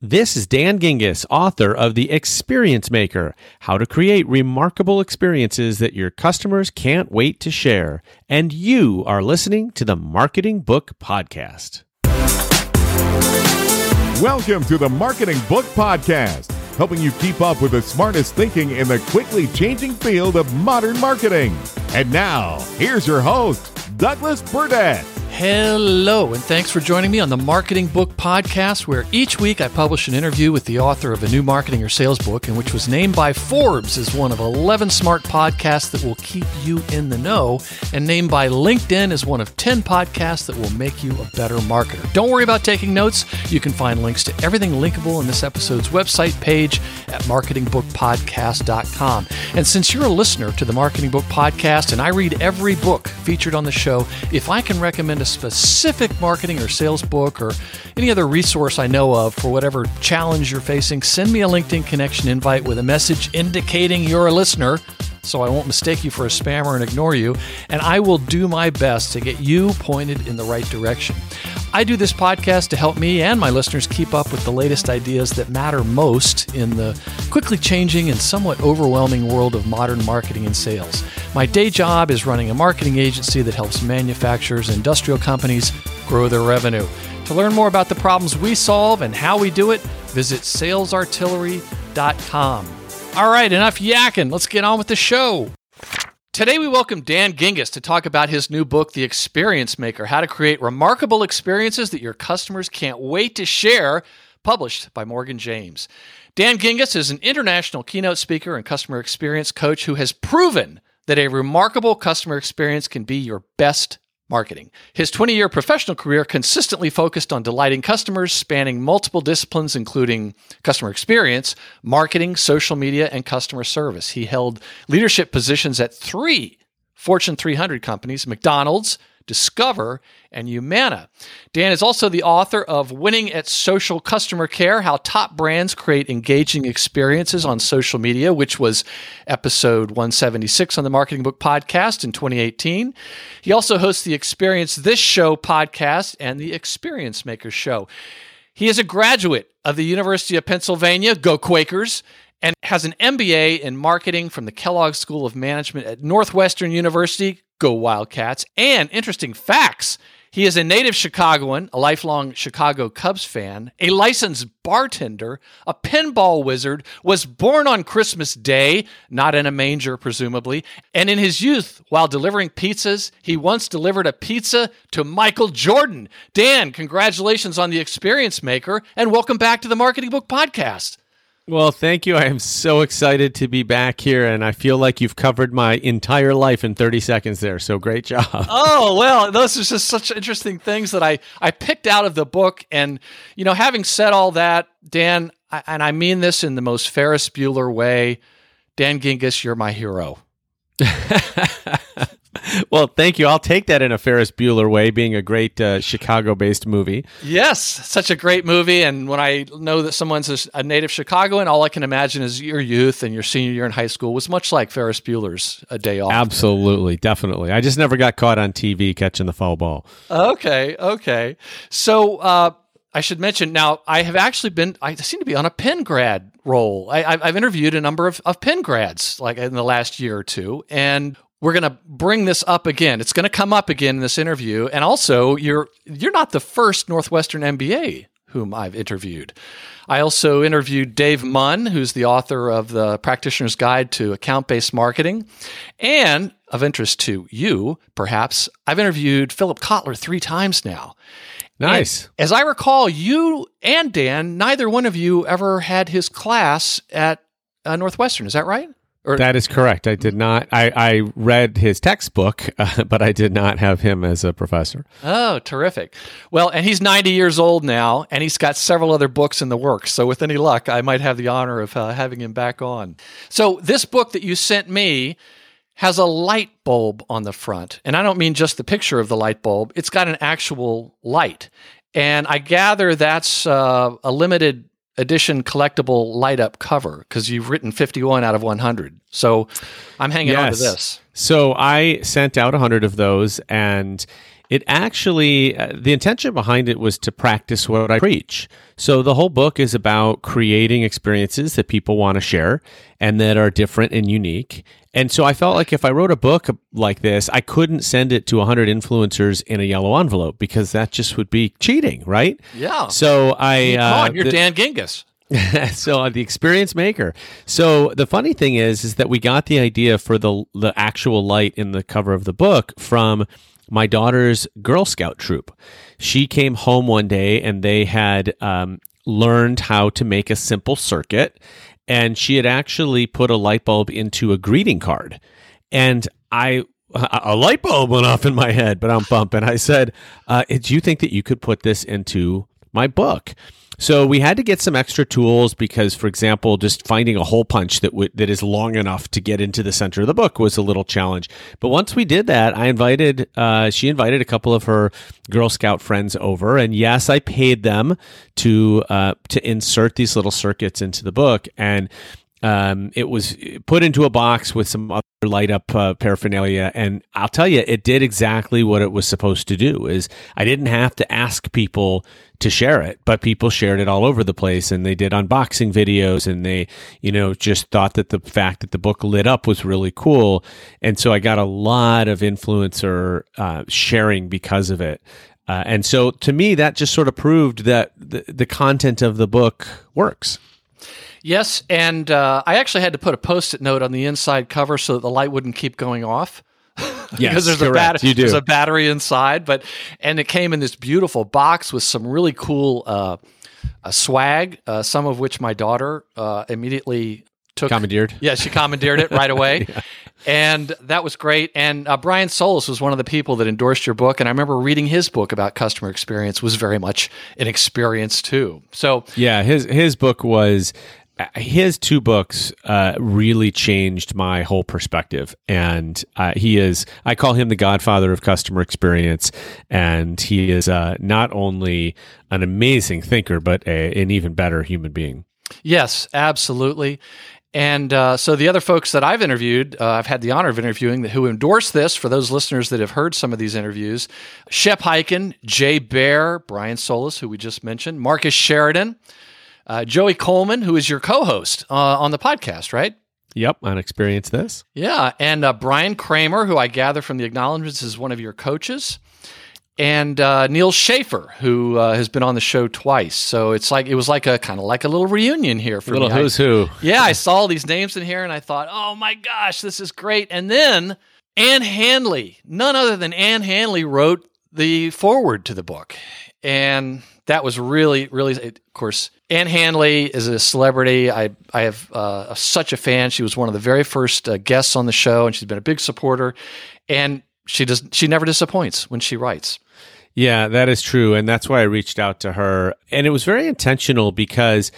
This is Dan Gingiss, author of The Experience Maker How to Create Remarkable Experiences That Your Customers Can't Wait to Share. And you are listening to the Marketing Book Podcast. Welcome to the Marketing Book Podcast, helping you keep up with the smartest thinking in the quickly changing field of modern marketing. And now, here's your host, Douglas Burdett. Hello, and thanks for joining me on the Marketing Book Podcast, where each week I publish an interview with the author of a new marketing or sales book, and which was named by Forbes as one of 11 smart podcasts that will keep you in the know, and named by LinkedIn as one of 10 podcasts that will make you a better marketer. Don't worry about taking notes. You can find links to everything linkable in this episode's website page at marketingbookpodcast.com. And since you're a listener to the Marketing Book Podcast, and I read every book featured on the show, if I can recommend a specific marketing or sales book or any other resource I know of for whatever challenge you're facing, send me a LinkedIn connection invite with a message indicating you're a listener so I won't mistake you for a spammer and ignore you, and I will do my best to get you pointed in the right direction. I do this podcast to help me and my listeners keep up with the latest ideas that matter most in the quickly changing and somewhat overwhelming world of modern marketing and sales. My day job is running a marketing agency that helps manufacturers and industrial companies grow their revenue. To learn more about the problems we solve and how we do it, visit salesartillery.com. All right, enough yakking. Let's get on with the show. Today, we welcome Dan Gingiss to talk about his new book, The Experience Maker How to Create Remarkable Experiences That Your Customers Can't Wait to Share, published by Morgan James. Dan Gingiss is an international keynote speaker and customer experience coach who has proven that a remarkable customer experience can be your best marketing. His 20 year professional career consistently focused on delighting customers, spanning multiple disciplines, including customer experience, marketing, social media, and customer service. He held leadership positions at three Fortune 300 companies McDonald's, Discover, and Humana. Dan is also the author of Winning at Social Customer Care How Top Brands Create Engaging Experiences on Social Media, which was episode 176 on the Marketing Book Podcast in 2018. He also hosts the Experience This Show podcast and the Experience Maker Show. He is a graduate of the University of Pennsylvania, go Quakers, and has an MBA in marketing from the Kellogg School of Management at Northwestern University, Go Wildcats. And interesting facts he is a native Chicagoan, a lifelong Chicago Cubs fan, a licensed bartender, a pinball wizard, was born on Christmas Day, not in a manger, presumably. And in his youth, while delivering pizzas, he once delivered a pizza to Michael Jordan. Dan, congratulations on the experience maker, and welcome back to the Marketing Book Podcast. Well, thank you. I am so excited to be back here, and I feel like you've covered my entire life in 30 seconds there. So great job. Oh, well, those are just such interesting things that I, I picked out of the book. And, you know, having said all that, Dan, I, and I mean this in the most Ferris Bueller way, Dan Gingiss, you're my hero. well, thank you. I'll take that in a Ferris Bueller way, being a great uh, Chicago-based movie. Yes, such a great movie. And when I know that someone's a native Chicagoan, all I can imagine is your youth and your senior year in high school was much like Ferris Bueller's A Day Off. Absolutely, definitely. I just never got caught on TV catching the foul ball. Okay, okay. So. Uh, I should mention now, I have actually been, I seem to be on a Penn grad roll. I, have interviewed a number of, of Penn grads like in the last year or two. And we're going to bring this up again. It's going to come up again in this interview. And also, you're you're not the first Northwestern MBA whom I've interviewed. I also interviewed Dave Munn, who's the author of the Practitioner's Guide to Account-Based Marketing, and of interest to you, perhaps, I've interviewed Philip Kotler 3 times now. Nice. And as I recall, you and Dan, neither one of you ever had his class at uh, Northwestern. Is that right? Or, that is correct. I did not. I, I read his textbook, uh, but I did not have him as a professor. Oh, terrific! Well, and he's ninety years old now, and he's got several other books in the works. So, with any luck, I might have the honor of uh, having him back on. So, this book that you sent me has a light bulb on the front, and I don't mean just the picture of the light bulb. It's got an actual light, and I gather that's uh, a limited edition collectible light up cover because you've written 51 out of 100. So I'm hanging yes. on to this. So I sent out 100 of those and it actually, uh, the intention behind it was to practice what I preach. So the whole book is about creating experiences that people want to share and that are different and unique. And so I felt like if I wrote a book like this, I couldn't send it to 100 influencers in a yellow envelope because that just would be cheating, right? Yeah. So I. Come uh, on, you're the- Dan Gingiss. so uh, the experience maker. So the funny thing is, is that we got the idea for the the actual light in the cover of the book from my daughter's Girl Scout troop. She came home one day and they had um, learned how to make a simple circuit, and she had actually put a light bulb into a greeting card, and I a light bulb went off in my head, but I'm bumping. I said, uh, "Do you think that you could put this into my book?" So we had to get some extra tools because, for example, just finding a hole punch that w- that is long enough to get into the center of the book was a little challenge. But once we did that, I invited uh, she invited a couple of her Girl Scout friends over, and yes, I paid them to uh, to insert these little circuits into the book and. Um, it was put into a box with some other light up uh, paraphernalia, and I'll tell you, it did exactly what it was supposed to do. Is I didn't have to ask people to share it, but people shared it all over the place, and they did unboxing videos, and they, you know, just thought that the fact that the book lit up was really cool, and so I got a lot of influencer uh, sharing because of it. Uh, and so to me, that just sort of proved that the, the content of the book works. Yes, and uh, I actually had to put a post-it note on the inside cover so that the light wouldn't keep going off. because there's a, correct. bat- there's a battery inside, but and it came in this beautiful box with some really cool uh, uh, swag, uh, some of which my daughter uh, immediately took. Commandeered. Yeah, she commandeered it right away. And that was great. And uh, Brian Solis was one of the people that endorsed your book. And I remember reading his book about customer experience was very much an experience too. So Yeah, his his book was his two books uh, really changed my whole perspective, and uh, he is I call him the godfather of customer experience, and he is uh, not only an amazing thinker but a, an even better human being. Yes, absolutely. And uh, so the other folks that I've interviewed, uh, I've had the honor of interviewing who endorse this for those listeners that have heard some of these interviews Shep Hyken, Jay Baer, Brian Solis, who we just mentioned, Marcus Sheridan, uh, Joey Coleman, who is your co host uh, on the podcast, right? Yep, on experience this. Yeah. And uh, Bryan Kramer, who I gather from the acknowledgments is one of your coaches. And uh, Neal Schaffer, who uh, has been on the show twice, so it's like it was like a kind of like a little reunion here for Little me. I- who's who. yeah, I saw all these names in here and I thought, oh my gosh, this is great. And then Ann Handley, none other than Ann Handley, wrote the foreword to the book. And that was really, really, of course, Ann Handley is a celebrity. I, I have uh, such a fan. She was one of the very first uh, guests on the show and she's been a big supporter. And she does, she never disappoints when she writes. Yeah, that is true. And that's why I reached out to her. And it was very intentional because,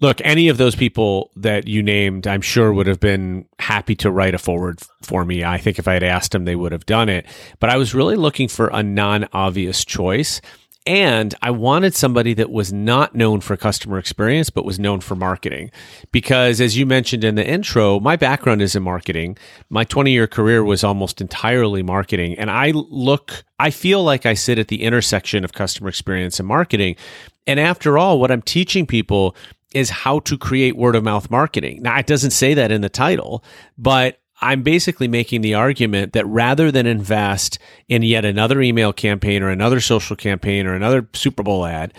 look, any of those people that you named, I'm sure would have been happy to write a forward for me. I think if I had asked them, they would have done it. But I was really looking for a non obvious choice. And I wanted somebody that was not known for customer experience, but was known for marketing. Because as you mentioned in the intro, my background is in marketing. My 20 year career was almost entirely marketing. And I look, I feel like I sit at the intersection of customer experience and marketing. And after all, what I'm teaching people is how to create word of mouth marketing. Now, it doesn't say that in the title, but I'm basically making the argument that rather than invest in yet another email campaign or another social campaign or another Super Bowl ad,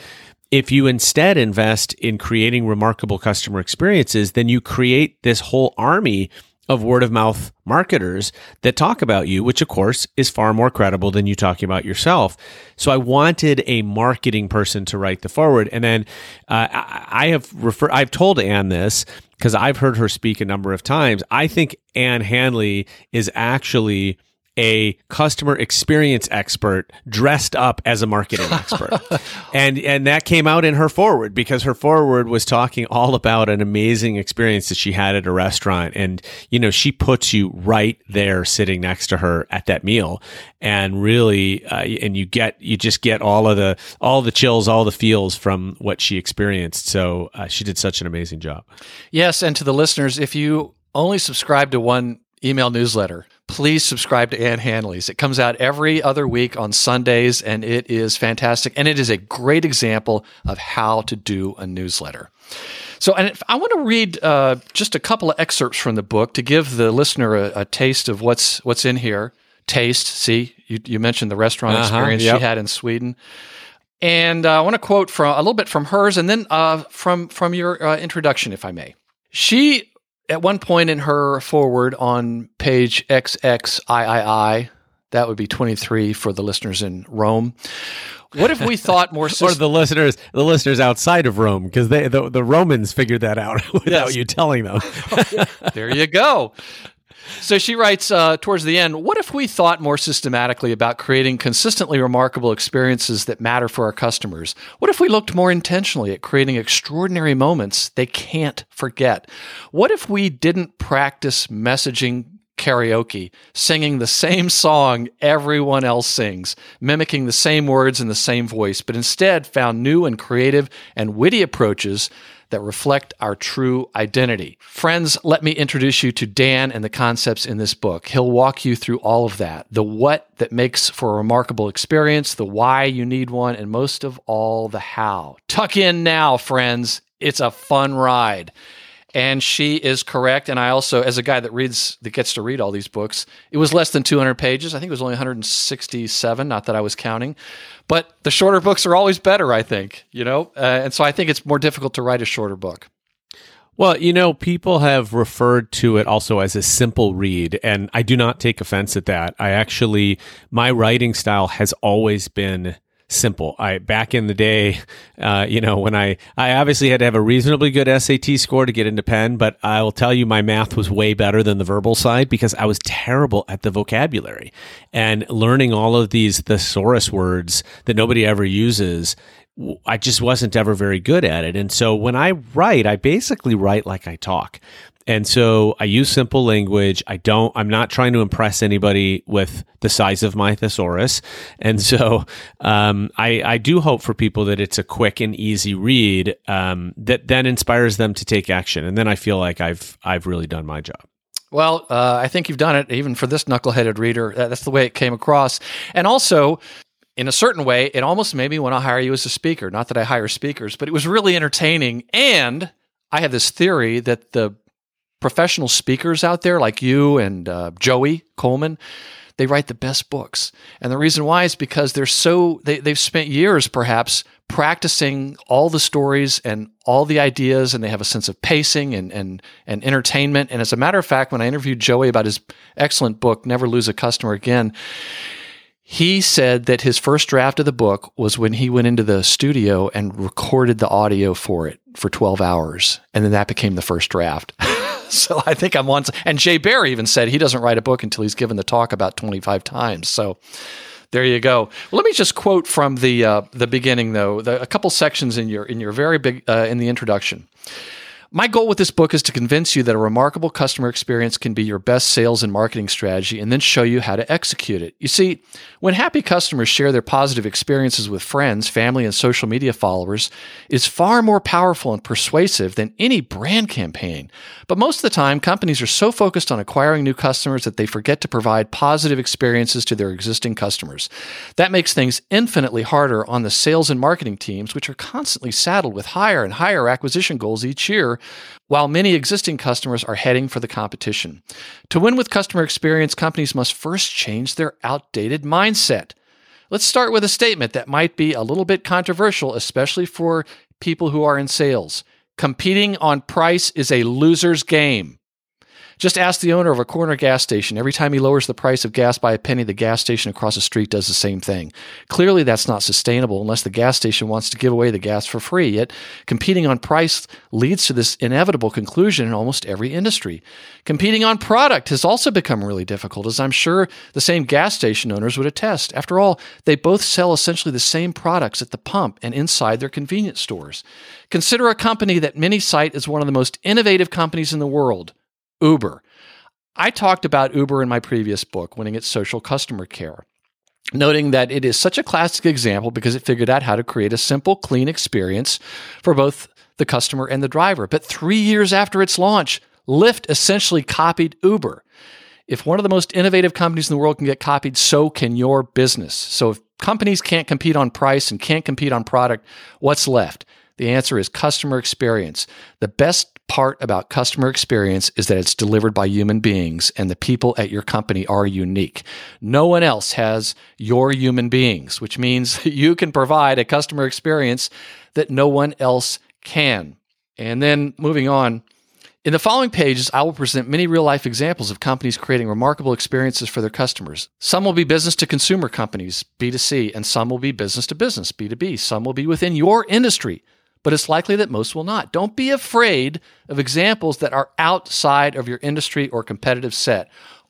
if you instead invest in creating remarkable customer experiences, then you create this whole army of word of mouth marketers that talk about you, which of course is far more credible than you talking about yourself. So I wanted a marketing person to write the forward. And then uh, I, have referred. I've told Ann this because I've heard her speak a number of times. I think Ann Handley is actually a customer experience expert dressed up as a marketing expert. and and that came out in her forward because her forward was talking all about an amazing experience that she had at a restaurant. And you know she puts you right there sitting next to her at that meal. And really uh, and you get you just get all of the all the chills all the feels from what she experienced. So uh, she did such an amazing job. Yes, and to the listeners, if you only subscribe to one email newsletter, please subscribe to Ann Handley's. It comes out every other week on Sundays, and it is fantastic. And it is a great example of how to do a newsletter. So, and I want to read uh, just a couple of excerpts from the book to give the listener a, a taste of what's what's in here. Taste, see, you, you mentioned the restaurant Uh-huh, experience yep. she had in Sweden. And uh, I want to quote from a little bit from hers, and then uh, from from your uh, introduction, if I may. She, at one point in her forward on page XXIII, that would be twenty three for the listeners in Rome. What if we thought more? or sys- the listeners, the listeners outside of Rome, because they the, the Romans figured that out without Yes. you telling them. there you go. So she writes uh, towards the end What if we thought more systematically about creating consistently remarkable experiences that matter for our customers? What if we looked more intentionally at creating extraordinary moments they can't forget? What if we didn't practice messaging karaoke, singing the same song everyone else sings, mimicking the same words in the same voice, but instead found new and creative and witty approaches that reflect our true identity. Friends, let me introduce you to Dan and the concepts in this book. He'll walk you through all of that the what that makes for a remarkable experience, the why you need one, and most of all, the how. Tuck in now, friends. It's a fun ride. And she is correct. And I also, as a guy that reads, that gets to read all these books, it was less than 200 pages. I think it was only 167, not that I was counting. But the shorter books are always better, I think, you know? Uh, and so I think it's more difficult to write a shorter book. Well, you know, people have referred to it also as a simple read, and I do not take offense at that. I actually, my writing style has always been simple. I back in the day, uh, you know, when I I obviously had to have a reasonably good SAT score to get into Penn, but I will tell you, my math was way better than the verbal side because I was terrible at the vocabulary and learning all of these thesaurus words that nobody ever uses. I just wasn't ever very good at it. And so when I write, I basically write like I talk. And so I use simple language. I don't, I'm not trying to impress anybody with the size of my thesaurus. And so um, I, I do hope for people that it's a quick and easy read um, that then inspires them to take action. And then I feel like I've, I've really done my job. Well, uh, I think you've done it even for this knuckleheaded reader. That's the way it came across. And also, in a certain way, it almost made me want to hire you as a speaker. Not that I hire speakers, but it was really entertaining. And I have this theory that the professional speakers out there, like you and uh, Joey Coleman, they write the best books. And the reason why is because they're so, they, they've spent years perhaps practicing all the stories and all the ideas, and they have a sense of pacing and, and, and entertainment. And as a matter of fact, when I interviewed Joey about his excellent book, Never Lose a Customer Again, he said that his first draft of the book was when he went into the studio and recorded the audio for it for 12 hours. And then that became the first draft. so I think I'm once, and Jay Baer even said he doesn't write a book until he's given the talk about 25 times. So there you go. Well, let me just quote from the uh, the beginning, though, the, a couple sections in your in your very big uh, in the introduction. My goal with this book is to convince you that a remarkable customer experience can be your best sales and marketing strategy and then show you how to execute it. You see, when happy customers share their positive experiences with friends, family, and social media followers, it's far more powerful and persuasive than any brand campaign. But most of the time, companies are so focused on acquiring new customers that they forget to provide positive experiences to their existing customers. That makes things infinitely harder on the sales and marketing teams, which are constantly saddled with higher and higher acquisition goals each year while many existing customers are heading for the competition. To win with customer experience, companies must first change their outdated mindset. Let's start with a statement that might be a little bit controversial, especially for people who are in sales. Competing on price is a loser's game. Just ask the owner of a corner gas station. Every time he lowers the price of gas by a penny, the gas station across the street does the same thing. Clearly, that's not sustainable unless the gas station wants to give away the gas for free. Yet, competing on price leads to this inevitable conclusion in almost every industry. Competing on product has also become really difficult, as I'm sure the same gas station owners would attest. After all, they both sell essentially the same products at the pump and inside their convenience stores. Consider a company that many cite as one of the most innovative companies in the world. Uber. I talked about Uber in my previous book, Winning at Social Customer Care, noting that it is such a classic example because it figured out how to create a simple, clean experience for both the customer and the driver. But three years after its launch, Lyft essentially copied Uber. if one of the most innovative companies in the world can get copied, so can your business. So if companies can't compete on price and can't compete on product, what's left? The answer is customer experience. The best part about customer experience is that it's delivered by human beings and the people at your company are unique. No one else has your human beings, which means you can provide a customer experience that no one else can. And then moving on, in the following pages, I will present many real life examples of companies creating remarkable experiences for their customers. Some will be business to consumer companies, B2C, and some will be business to business, B2B. Some will be within your industry, but it's likely that most will not. Don't be afraid of examples that are outside of your industry or competitive set.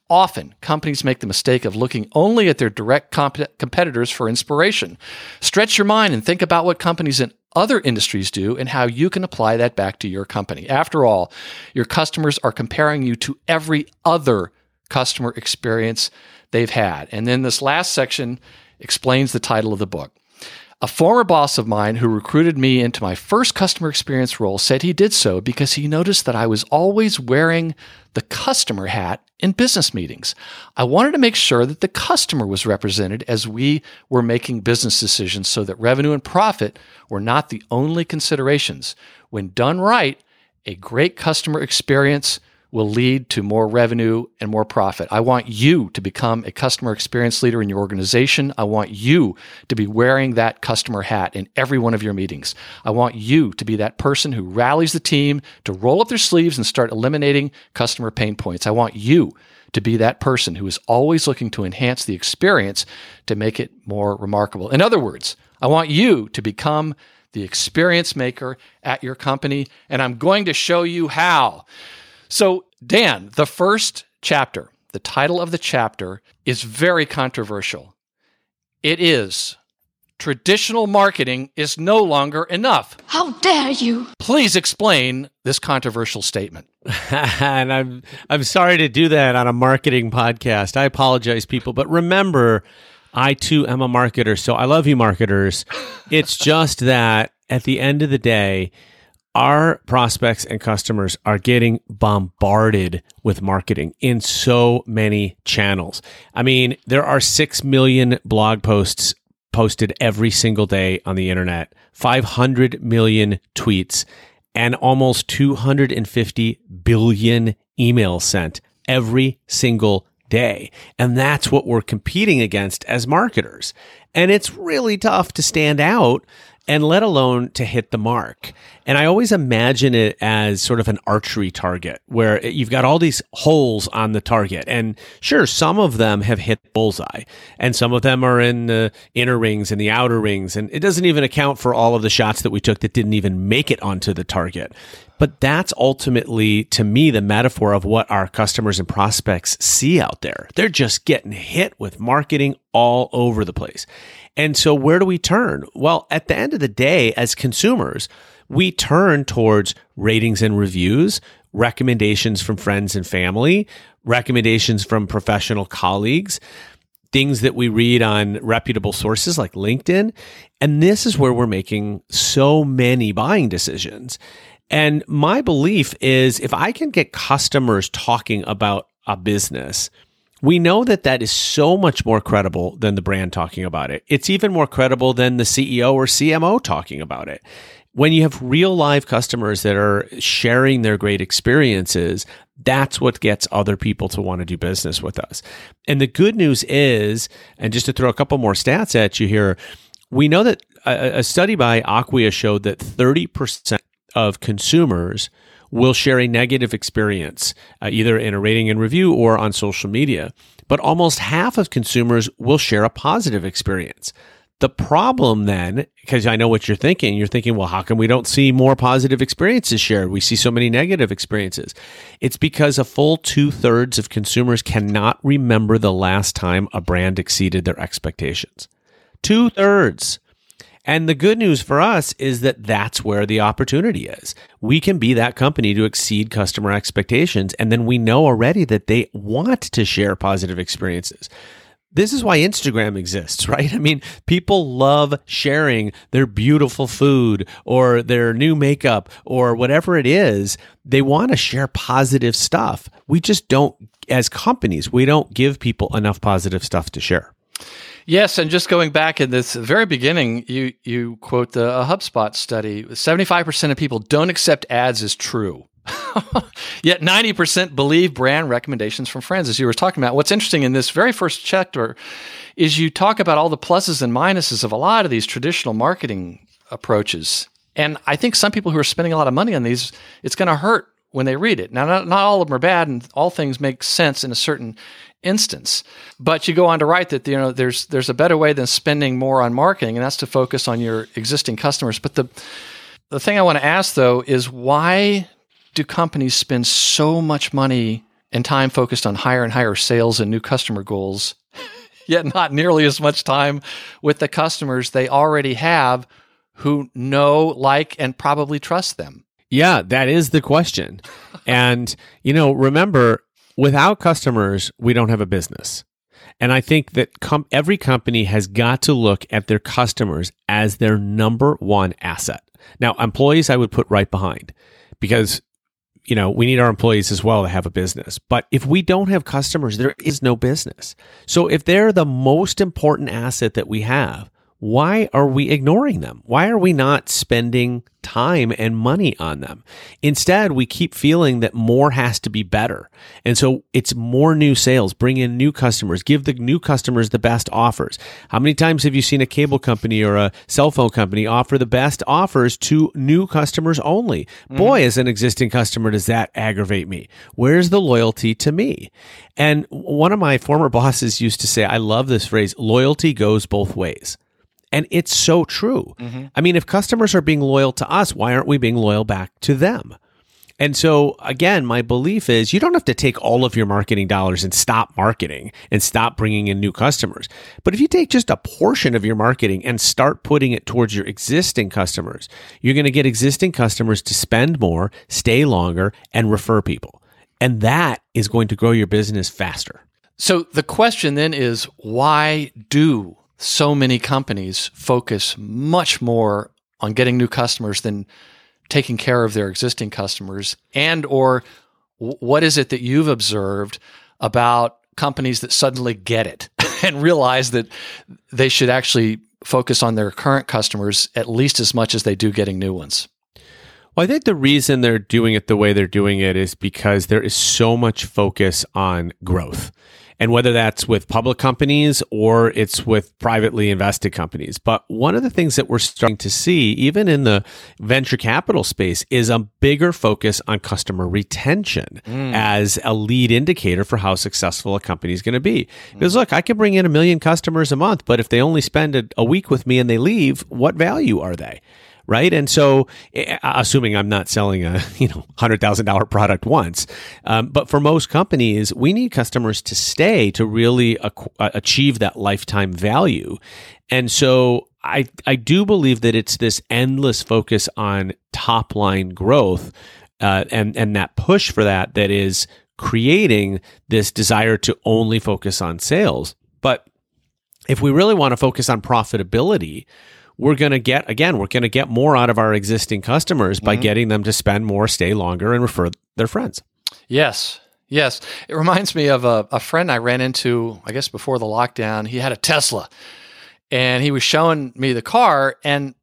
Often, companies make the mistake of looking only at their direct comp- competitors for inspiration. Stretch your mind and think about what companies in other industries do and how you can apply that back to your company. After all, your customers are comparing you to every other customer experience they've had. And then this last section explains the title of the book. A former boss of mine who recruited me into my first customer experience role said he did so because he noticed that I was always wearing the customer hat in business meetings. I wanted to make sure that the customer was represented as we were making business decisions so that revenue and profit were not the only considerations. When done right, a great customer experience will lead to more revenue and more profit. I want you to become a customer experience leader in your organization. I want you to be wearing that customer hat in every one of your meetings. I want you to be that person who rallies the team to roll up their sleeves and start eliminating customer pain points. I want you to be that person who is always looking to enhance the experience to make it more remarkable. In other words, I want you to become the experience maker at your company, and I'm going to show you how. So, Dan, the first chapter, the title of the chapter is very controversial. It is Traditional Marketing is No Longer Enough. How dare you? Please explain this controversial statement. and I'm I'm sorry to do that on a marketing podcast. I apologize people, but remember I too am a marketer, so I love you marketers. It's just that at the end of the day, our prospects and customers are getting bombarded with marketing in so many channels. I mean, there are 6 million blog posts posted every single day on the internet, 500 million tweets, and almost 250 billion emails sent every single day. And that's what we're competing against as marketers. And it's really tough to stand out and let alone to hit the mark. And I always imagine it as sort of an archery target where you've got all these holes on the target. And sure, some of them have hit bullseye and some of them are in the inner rings and the outer rings. And it doesn't even account for all of the shots that we took that didn't even make it onto the target. But that's ultimately, to me, the metaphor of what our customers and prospects see out there. They're just getting hit with marketing all over the place. And so, where do we turn? Well, at the end of the day, as consumers, we turn towards ratings and reviews, recommendations from friends and family, recommendations from professional colleagues, things that we read on reputable sources like LinkedIn. And this is where we're making so many buying decisions. And my belief is if I can get customers talking about a business, we know that that is so much more credible than the brand talking about it. It's even more credible than the CEO or CMO talking about it. When you have real live customers that are sharing their great experiences, that's what gets other people to want to do business with us. And the good news is, and just to throw a couple more stats at you here, we know that a, study by Acquia showed that 30% of consumers will share a negative experience, uh, either in a rating and review or on social media. But almost half of consumers will share a positive experience. The problem then, because I know what you're thinking, you're thinking, well, how come we don't see more positive experiences shared? We see so many negative experiences. It's because a full two thirds of consumers cannot remember the last time a brand exceeded their expectations. Two thirds. And the good news for us is that that's where the opportunity is. We can be that company to exceed customer expectations. And then we know already that they want to share positive experiences. This is why Instagram exists, right? I mean, people love sharing their beautiful food or their new makeup or whatever it is. They want to share positive stuff. We just don't as companies, we don't give people enough positive stuff to share. Yes, and just going back in this very beginning, you you quote the a HubSpot study: seventy five percent of people don't accept ads as true. Yet ninety percent believe brand recommendations from friends, as you were talking about. What's interesting in this very first chapter is you talk about all the pluses and minuses of a lot of these traditional marketing approaches. And I think some people who are spending a lot of money on these, it's going to hurt when they read it. Now, not, not all of them are bad, and all things make sense in a certain instance. But you go on to write that you know there's there's a better way than spending more on marketing, and that's to focus on your existing customers. But the the thing I want to ask though is why do companies spend so much money and time focused on higher and higher sales and new customer goals, yet not nearly as much time with the customers they already have who know, like, and probably trust them? Yeah, that is the question. and, you know, remember, without customers, we don't have a business. And I think that com- every company has got to look at their customers as their number one asset. Now, employees, I would put right behind because, you know, we need our employees as well to have a business. But if we don't have customers, there is no business. So if they're the most important asset that we have, why are we ignoring them? Why are we not spending time and money on them? Instead, we keep feeling that more has to be better. And so it's more new sales, bring in new customers, give the new customers the best offers. How many times have you seen a cable company or a cell phone company offer the best offers to new customers only? Mm-hmm. Boy, as an existing customer, does that aggravate me? Where's the loyalty to me? And one of my former bosses used to say, I love this phrase, loyalty goes both ways. And it's so true. Mm-hmm. I mean, if customers are being loyal to us, why aren't we being loyal back to them? And so, again, my belief is you don't have to take all of your marketing dollars and stop marketing and stop bringing in new customers. But if you take just a portion of your marketing and start putting it towards your existing customers, you're going to get existing customers to spend more, stay longer, and refer people. And that is going to grow your business faster. So the question then is why do so many companies focus much more on getting new customers than taking care of their existing customers and or what is it that you've observed about companies that suddenly get it and realize that they should actually focus on their current customers at least as much as they do getting new ones? Well, I think the reason they're doing it the way they're doing it is because there is so much focus on growth and whether that's with public companies or it's with privately invested companies. But one of the things that we're starting to see, even in the venture capital space, is a bigger focus on customer retention mm. as a lead indicator for how successful a company is going to be. Because look, I can bring in a million customers a month, but if they only spend a, a week with me and they leave, what value are they? Right? And so, eh, assuming I'm not selling a you know hundred thousand dollar product once, um, but for most companies, we need customers to stay to really ac- uh, achieve that lifetime value. And so, I I do believe that it's this endless focus on top line growth, uh, and and that push for that that is creating this desire to only focus on sales, but if we really want to focus on profitability, we're going to get again we're going to get more out of our existing customers by mm-hmm. getting them to spend more stay longer and refer their friends. Yes. Yes. It reminds me of a, a friend i ran into i guess before the lockdown. He had a tesla and he was showing me the car and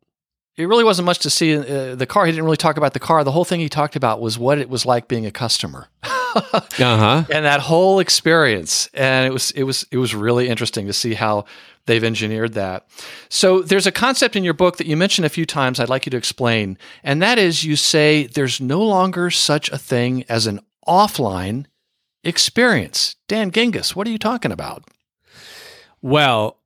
it really wasn't much to see uh, the car. He didn't really talk about the car. The whole thing he talked about was what it was like being a customer uh-huh. and that whole experience and it was it was it was really interesting to see how they've engineered that. So there's a concept in your book that you mentioned a few times I'd like you to explain, and that is you say there's no longer such a thing as an offline experience. Dan Gingiss, what are you talking about? Well,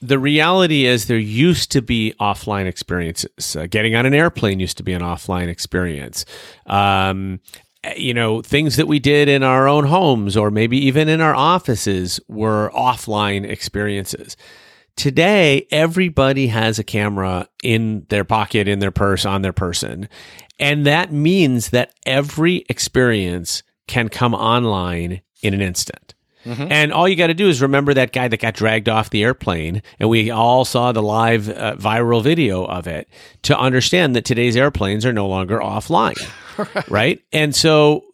the reality is there used to be offline experiences. Uh, getting on an airplane used to be an offline experience. Um, Eh, you know, things that we did in our own homes or maybe even in our offices were offline experiences. Today, everybody has a camera in their pocket, in their purse, on their person. And that means that every experience can come online in an instant. Mm-hmm. And all you got to do is remember that guy that got dragged off the airplane, and we all saw the live uh, viral video of it to understand that today's airplanes are no longer offline. right. right? And so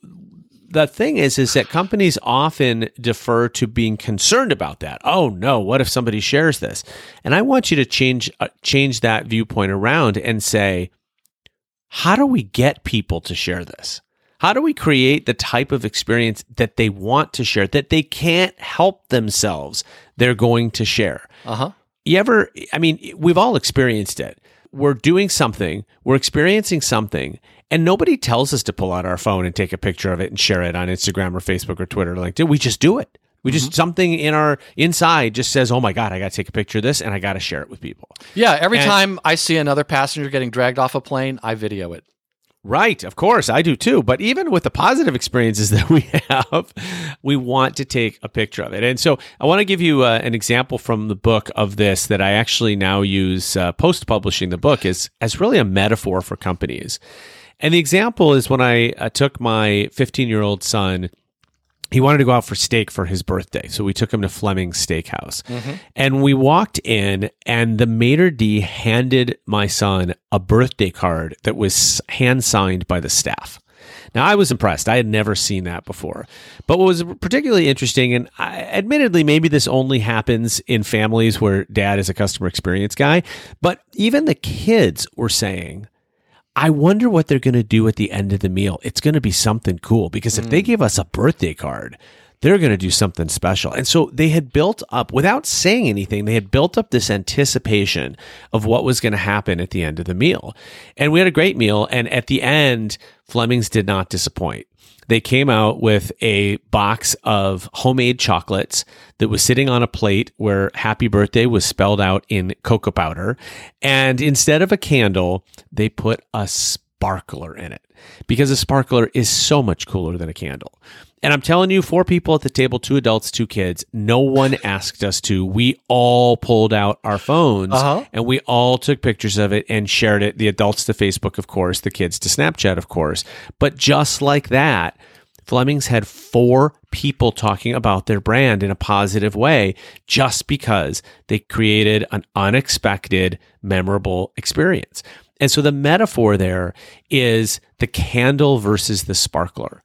the thing is, is that companies often defer to being concerned about that. Oh no, what if somebody shares this? And I want you to change uh, change that viewpoint around and say, how do we get people to share this? How do we create the type of experience that they want to share, that they can't help themselves, they're going to share? Uh huh. You ever, I mean, we've all experienced it. We're doing something, we're experiencing something, and nobody tells us to pull out our phone and take a picture of it and share it on Instagram or Facebook or Twitter or LinkedIn. We just do it. We just something in our inside just says, "Oh my god, I got to take a picture of this and I got to share it with people." Yeah, every And- time I see another passenger getting dragged off a plane, I video it. Right, of course, I do too. But even with the positive experiences that we have, we want to take a picture of it. And so I want to give you uh, an example from the book of this that I actually now use uh, post publishing the book as, as really a metaphor for companies. And the example is when I uh, took my 15 year old son he wanted to go out for steak for his birthday. So we took him to Fleming's Steakhouse. Mm-hmm. And we walked in, and the maitre d' handed my son a birthday card that was hand signed by the staff. Now, I was impressed. I had never seen that before. But what was particularly interesting, and I, admittedly, maybe this only happens in families where dad is a customer experience guy, but even the kids were saying, I wonder what they're going to do at the end of the meal. It's going to be something cool because if they mm. give us a birthday card, they're going to do something special. And so they had built up, without saying anything, they had built up this anticipation of what was going to happen at the end of the meal. And we had a great meal. And at the end, Fleming's did not disappoint. They came out with a box of homemade chocolates that was sitting on a plate where happy birthday was spelled out in cocoa powder. And instead of a candle, they put a sparkler in it because a sparkler is so much cooler than a candle. And I'm telling you, four people at the table, two adults, two kids, no one asked us to. We all pulled out our phones Uh-huh. and we all took pictures of it and shared it. The adults to Facebook, of course, the kids to Snapchat, of course. But just like that, Fleming's had four people talking about their brand in a positive way just because they created an unexpected, memorable experience. And so the metaphor there is the candle versus the sparkler.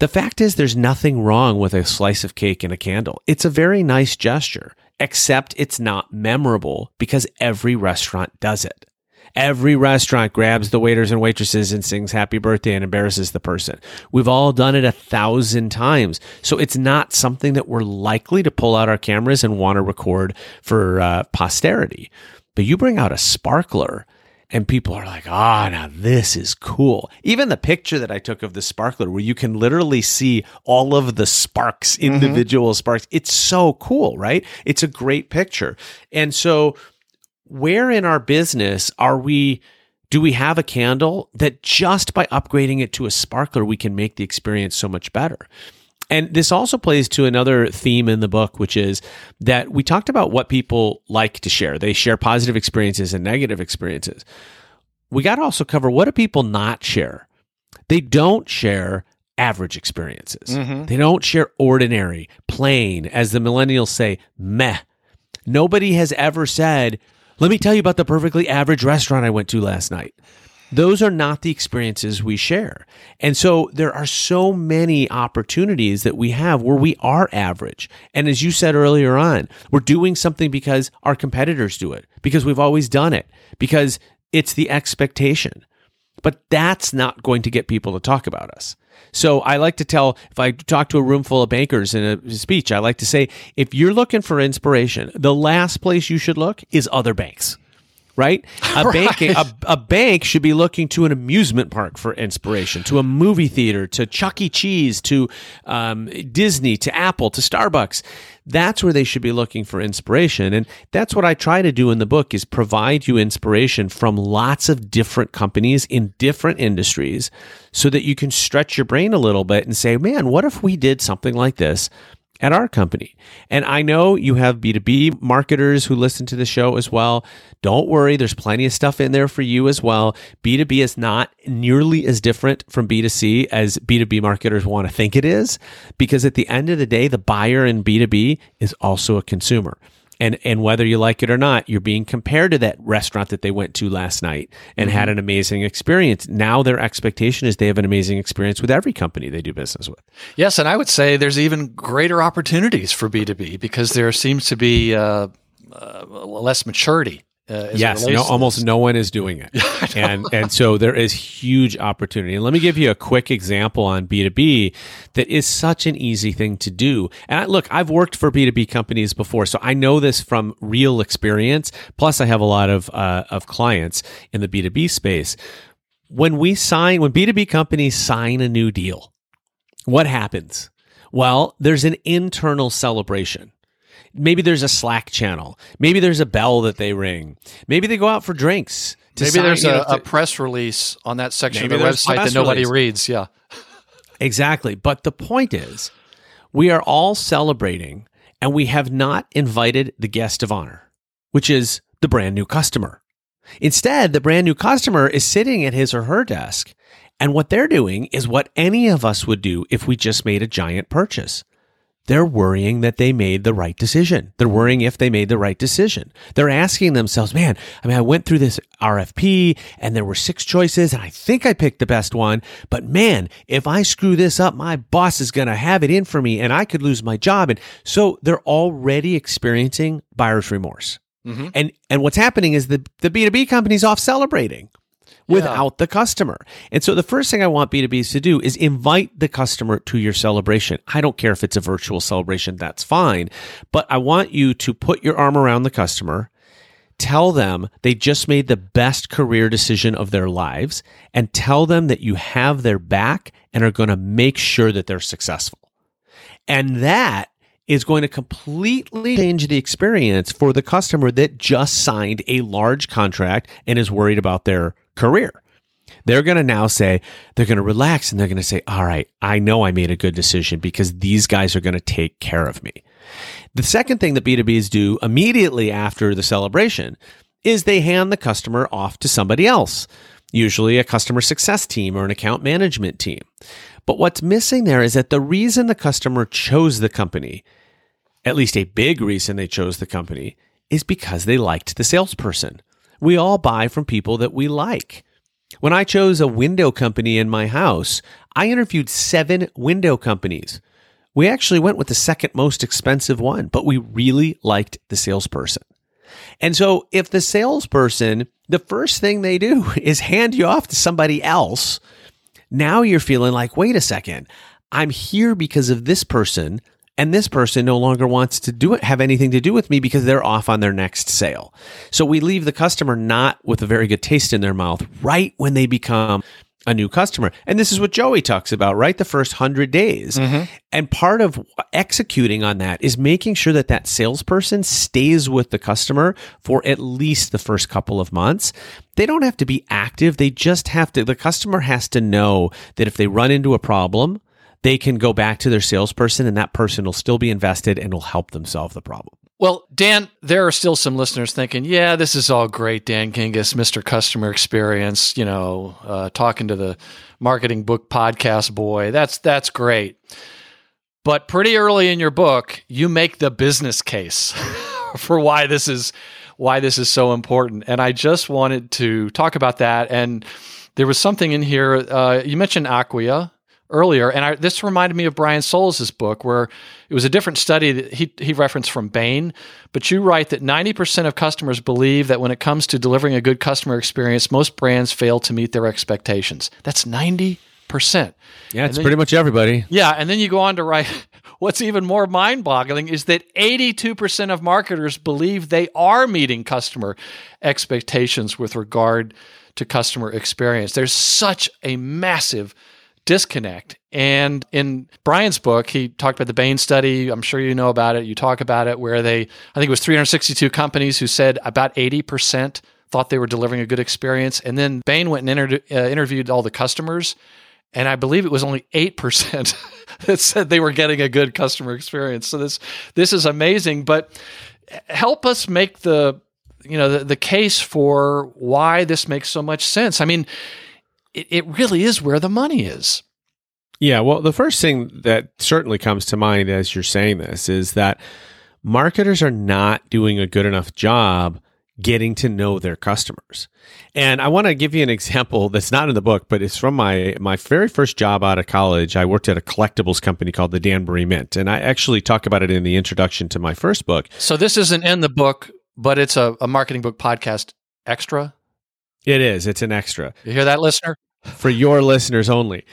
The fact is, there's nothing wrong with a slice of cake and a candle. It's a very nice gesture, except it's not memorable because every restaurant does it. Every restaurant grabs the waiters and waitresses and sings happy birthday and embarrasses the person. We've all done it a thousand times. So it's not something that we're likely to pull out our cameras and want to record for uh, posterity. But you bring out a sparkler and people are like, ah, now this is cool. Even the picture that I took of the sparkler, where you can literally see all of the sparks, individual sparks, it's so cool, right? It's a great picture. And so, where in our business are we? Do we have a candle that just by upgrading it to a sparkler, we can make the experience so much better? And this also plays to another theme in the book, which is that we talked about what people like to share. They share positive experiences and negative experiences. We got to also cover what do people not share? They don't share average experiences. Mm-hmm. They don't share ordinary, plain, as the millennials say, meh. Nobody has ever said, let me tell you about the perfectly average restaurant I went to last night. Those are not the experiences we share. And so there are so many opportunities that we have where we are average. And as you said earlier on, we're doing something because our competitors do it, because we've always done it, because it's the expectation. But that's not going to get people to talk about us. So I like to tell, if I talk to a room full of bankers in a speech, I like to say, if you're looking for inspiration, the last place you should look is other banks right? A bank a, a bank should be looking to an amusement park for inspiration, to a movie theater, to Chuck E. Cheese, to um, Disney, to Apple, to Starbucks. That's where they should be looking for inspiration, and that's what I try to do in the book: is provide you inspiration from lots of different companies in different industries, so that you can stretch your brain a little bit and say, "Man, what if we did something like this?" At our company. And I know you have B2B marketers who listen to the show as well. Don't worry, there's plenty of stuff in there for you as well. B2B is not nearly as different from B2C as B2B marketers want to think it is, because at the end of the day, the buyer in B2B is also a consumer. And and whether you like it or not, you're being compared to that restaurant that they went to last night and had an amazing experience. Now their expectation is they have an amazing experience with every company they do business with. Yes, and I would say there's even greater opportunities for B2B because there seems to be uh, uh, less maturity. Uh, yes, no, almost no one is doing it, and and so there is huge opportunity. And let me give you a quick example on B two B that is such an easy thing to do. And I, look, I've worked for B two B companies before, so I know this from real experience. Plus, I have a lot of uh, of clients in the B two B space. When we sign, when B two B companies sign a new deal, what happens? Well, there's an internal celebration. Maybe there's a Slack channel. Maybe there's a bell that they ring. Maybe they go out for drinks. to Maybe sign, there's you a, know, a press release on that section of the website that nobody release. reads. Yeah. Exactly. But the point is, we are all celebrating and we have not invited the guest of honor, which is the brand new customer. Instead, the brand new customer is sitting at his or her desk. And what they're doing is what any of us would do if we just made a giant purchase. They're worrying that they made the right decision. They're worrying if they made the right decision. They're asking themselves, man, I mean, I went through this RFP and there were six choices and I think I picked the best one. But man, if I screw this up, my boss is going to have it in for me and I could lose my job. And so they're already experiencing buyer's remorse. Mhm. And, and what's happening is the, the B2B company's off celebrating without the customer. And so the first thing I want B2Bs to do is invite the customer to your celebration. I don't care if it's a virtual celebration, that's fine. But I want you to put your arm around the customer, tell them they just made the best career decision of their lives, and tell them that you have their back and are going to make sure that they're successful. And that is going to completely change the experience for the customer that just signed a large contract and is worried about their career. They're going to now say, they're going to relax and they're going to say, all right, I know I made a good decision because these guys are going to take care of me. The second thing that B2Bs do immediately after the celebration is they hand the customer off to somebody else, usually a customer success team or an account management team. But what's missing there is that the reason the customer chose the company, at least a big reason they chose the company, is because they liked the salesperson. We all buy from people that we like. When I chose a window company in my house, I interviewed seven window companies. We actually went with the second most expensive one, but we really liked the salesperson. And so if the salesperson, the first thing they do is hand you off to somebody else, now you're feeling like, wait a second, I'm here because of this person, and this person no longer wants to do it, have anything to do with me because they're off on their next sale. So we leave the customer not with a very good taste in their mouth right when they become a new customer. And this is what Joey talks about, right? The first hundred days. Mm-hmm. And part of executing on that is making sure that that salesperson stays with the customer for at least the first couple of months. They don't have to be active. They just have to, the customer has to know that if they run into a problem, they can go back to their salesperson and that person will still be invested and will help them solve the problem. Well, Dan, there are still some listeners thinking, yeah, this is all great, Dan Gingiss, Mr. Customer Experience, you know, uh, talking to the marketing book podcast boy. That's that's great. But pretty early in your book, you make the business case for why this is why this is so important. And I just wanted to talk about that. And there was something in here. Uh, you mentioned Acquia earlier, and I, this reminded me of Brian Solis' book, where it was a different study that he, he referenced from Bain. But you write that 90% of customers believe that when it comes to delivering a good customer experience, most brands fail to meet their expectations. That's 90%. Yeah, it's pretty much everybody. Yeah, and then you go on to write what's even more mind boggling is that 82% of marketers believe they are meeting customer expectations with regard to customer experience. There's such a massive disconnect. And in Brian's book, he talked about the Bain study. I'm sure you know about it. You talk about it where they, I think it was 362 companies who said about 80% thought they were delivering a good experience. And then Bain went and inter- uh, interviewed all the customers and I believe it was only eight percent that said they were getting a good customer experience. So this this is amazing, but help us make the you know the, the case for why this makes so much sense. I mean, it, it really is where the money is. Yeah, well, the first thing that certainly comes to mind as you're saying this is that marketers are not doing a good enough job getting to know their customers. And I want to give you an example that's not in the book, but it's from my my very first job out of college. I worked at a collectibles company called the Danbury Mint, and I actually talk about it in the introduction to my first book. So this isn't in the book, but it's a, a marketing book podcast extra. It is. It's an extra. You hear that, listener? For your listeners only.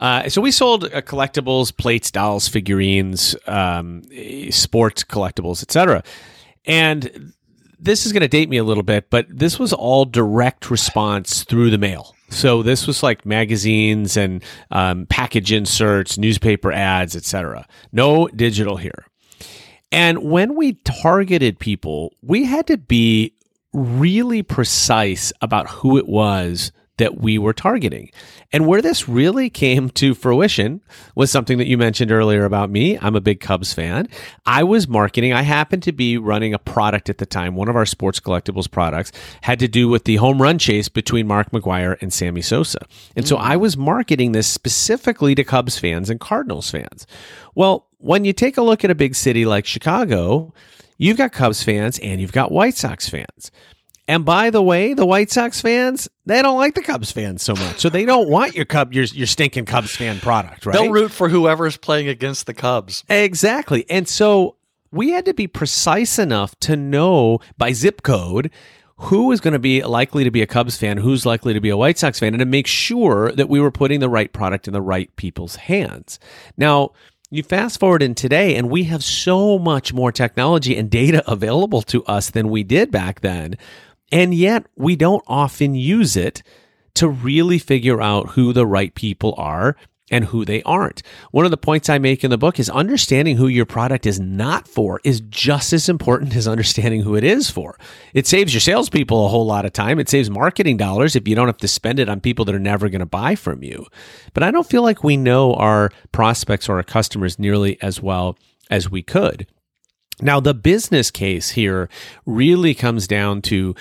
Uh, so we sold uh, collectibles, plates, dolls, figurines, um, sports collectibles, etc. And this is going to date me a little bit, but this was all direct response through the mail. So this was like magazines and um, package inserts, newspaper ads, etc. No digital here. And when we targeted people, we had to be really precise about who it was that we were targeting. And where this really came to fruition was something that you mentioned earlier about me. I'm a big Cubs fan. I was marketing, I happened to be running a product at the time. One of our sports collectibles products had to do with the home run chase between Mark McGwire and Sammy Sosa. And so mm. I was marketing this specifically to Cubs fans and Cardinals fans. Well, when you take a look at a big city like Chicago, you've got Cubs fans and you've got White Sox fans. And by the way, the White Sox fans, they don't like the Cubs fans so much. So they don't want your Cub your, your stinking Cubs fan product, right? They'll root for whoever's playing against the Cubs. Exactly. And so we had to be precise enough to know by zip code who is going to be likely to be a Cubs fan, who's likely to be a White Sox fan, and to make sure that we were putting the right product in the right people's hands. Now, you fast forward in today, and we have so much more technology and data available to us than we did back then. And yet, we don't often use it to really figure out who the right people are and who they aren't. One of the points I make in the book is understanding who your product is not for is just as important as understanding who it is for. It saves your salespeople a whole lot of time. It saves marketing dollars if you don't have to spend it on people that are never going to buy from you. But I don't feel like we know our prospects or our customers nearly as well as we could. Now, the business case here really comes down to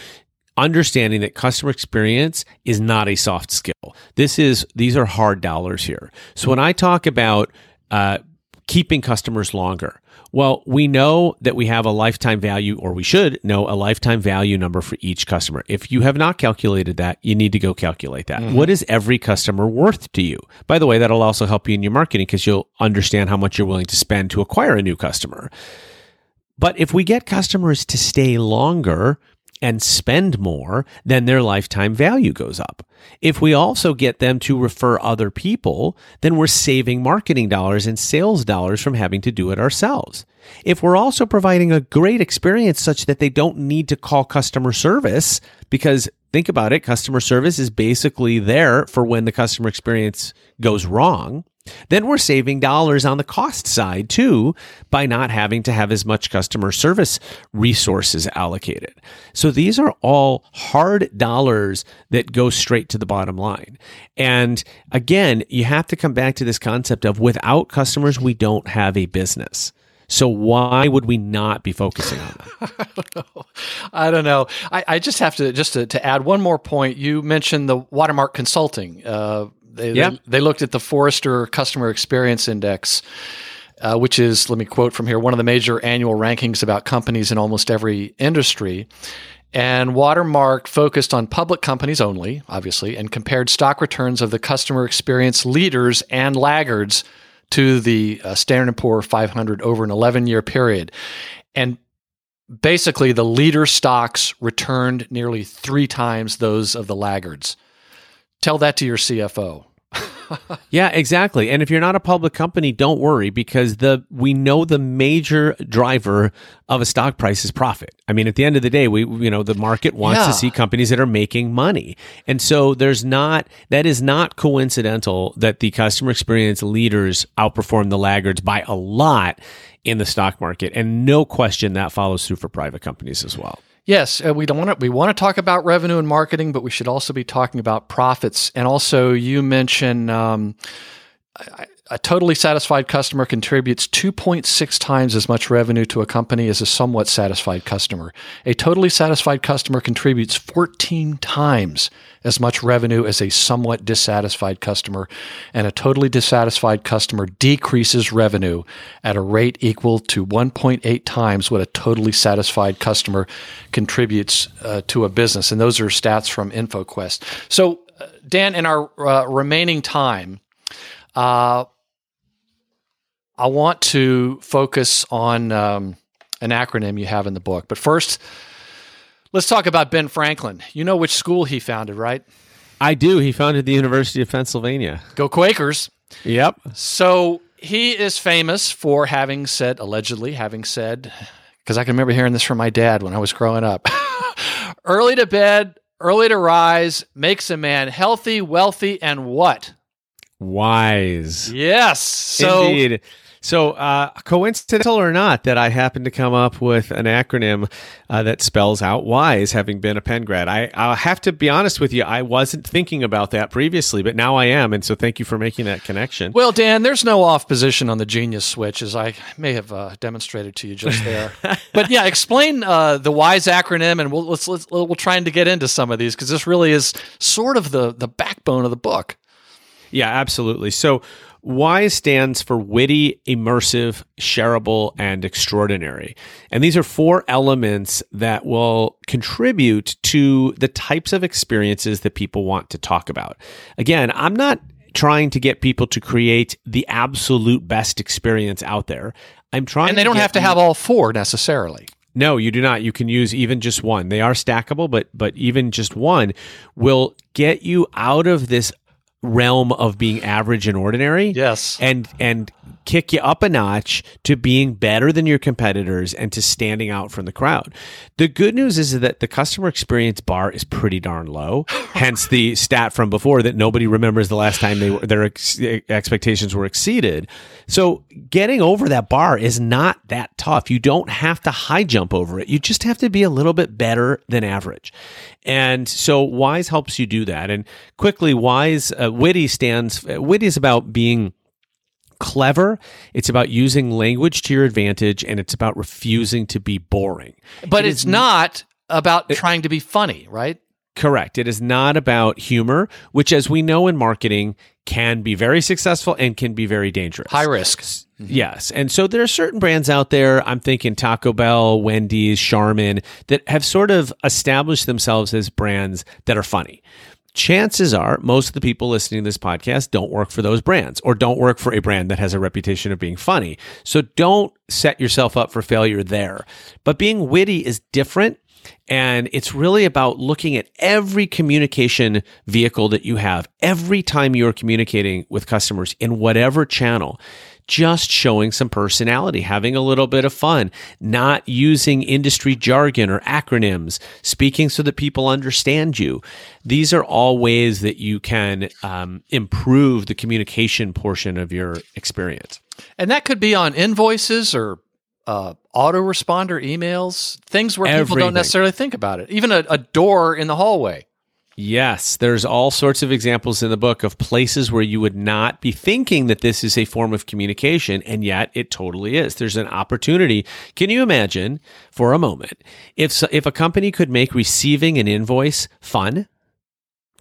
understanding that customer experience is not a soft skill. This is these are hard dollars here. So when I talk about uh, keeping customers longer, well, we know that we have a lifetime value, or we should know a lifetime value number for each customer. If you have not calculated that, you need to go calculate that. Mm-hmm. What is every customer worth to you? By the way, that'll also help you in your marketing because you'll understand how much you're willing to spend to acquire a new customer. But if we get customers to stay longer, and spend more, then their lifetime value goes up. If we also get them to refer other people, then we're saving marketing dollars and sales dollars from having to do it ourselves. If we're also providing a great experience such that they don't need to call customer service, because think about it, customer service is basically there for when the customer experience goes wrong. Then we're saving dollars on the cost side too by not having to have as much customer service resources allocated. So these are all hard dollars that go straight to the bottom line. And again, you have to come back to this concept of without customers, we don't have a business. So why would we not be focusing on that? I don't know. I don't know. I, I just have to just to, to, add one more point. You mentioned the Watermark Consulting. Uh, they, yeah. they, they looked at the Forrester Customer Experience Index, uh, which is, let me quote from here, one of the major annual rankings about companies in almost every industry. And Watermark focused on public companies only, obviously, and compared stock returns of the customer experience leaders and laggards to the uh, Standard & Poor 500 over an 11-year period. And basically, the leader stocks returned nearly three times those of the laggards. Tell that to your CFO. yeah, exactly. And if you're not a public company, don't worry because the we know the major driver of a stock price is profit. I mean, at the end of the day, we you know the market wants yeah. to see companies that are making money. And so there's not that is not coincidental that the customer experience leaders outperform the laggards by a lot in the stock market. And no question that follows through for private companies as well. Yes, uh, we don't want to. We want to talk about revenue and marketing, but we should also be talking about profits. And also, you mentioned um, a totally satisfied customer contributes 2.6 times as much revenue to a company as a somewhat satisfied customer. A totally satisfied customer contributes 14 times as much revenue as a somewhat dissatisfied customer, and a totally dissatisfied customer decreases revenue at a rate equal to 1.8 times what a totally satisfied customer contributes uh, to a business. And those are stats from InfoQuest. So, uh, Dan, in our uh, remaining time, uh, I want to focus on um, an acronym you have in the book. But first, let's talk about Ben Franklin. You know which school he founded, right? I do. He founded the University of Pennsylvania. Go Quakers. Yep. So he is famous for having said, allegedly having said, because I can remember hearing this from my dad when I was growing up early to bed, early to rise makes a man healthy, wealthy, and what? Wise. Yes. So Indeed. So, uh, coincidental or not, that I happen to come up with an acronym uh, that spells out WISE, having been a Penn grad. I, I'll have to be honest with you, I wasn't thinking about that previously, but now I am. And so, thank you for making that connection. Well, Dan, there's no off position on the genius switch, as I may have uh, demonstrated to you just there. but yeah, explain uh, the WISE acronym, and we'll let's, let's we'll try to get into some of these because this really is sort of the the backbone of the book. Yeah, absolutely. So, WISE stands for witty, immersive, shareable, and extraordinary. And these are four elements that will contribute to the types of experiences that people want to talk about. Again, I'm not trying to get people to create the absolute best experience out there. I'm trying And they don't have to have all four necessarily. no, you do not. You can use even just one. They are stackable, but but even just one will get you out of this realm of being average and ordinary. Yes. And and kick you up a notch to being better than your competitors and to standing out from the crowd. The good news is that the customer experience bar is pretty darn low. Hence the stat from before that nobody remembers the last time they were, their ex- expectations were exceeded. So getting over that bar is not that tough. You don't have to high jump over it. You just have to be a little bit better than average. And so Wise helps you do that. And quickly, Wise, uh, witty stands, uh, witty is about being clever. It's about using language to your advantage, and it's about refusing to be boring. But It it's not about trying to be funny, right? Correct. It is not about humor, which, as we know in marketing, can be very successful and can be very dangerous. High risk. Yes. And so there are certain brands out there, I'm thinking Taco Bell, Wendy's, Charmin, that have sort of established themselves as brands that are funny. Chances are most of the people listening to this podcast don't work for those brands or don't work for a brand that has a reputation of being funny. So don't set yourself up for failure there. But being witty is different. And it's really about looking at every communication vehicle that you have, every time you're communicating with customers in whatever channel, just showing some personality, having a little bit of fun, not using industry jargon or acronyms, speaking so that people understand you. These are all ways that you can um, improve the communication portion of your experience. And that could be on invoices or uh, autoresponder emails, things where people don't necessarily think about it. Even a, a door in the hallway. Yes, there's all sorts of examples in the book of places where you would not be thinking that this is a form of communication, and yet it totally is. There's an opportunity. Can you imagine for a moment if if a company could make receiving an invoice fun?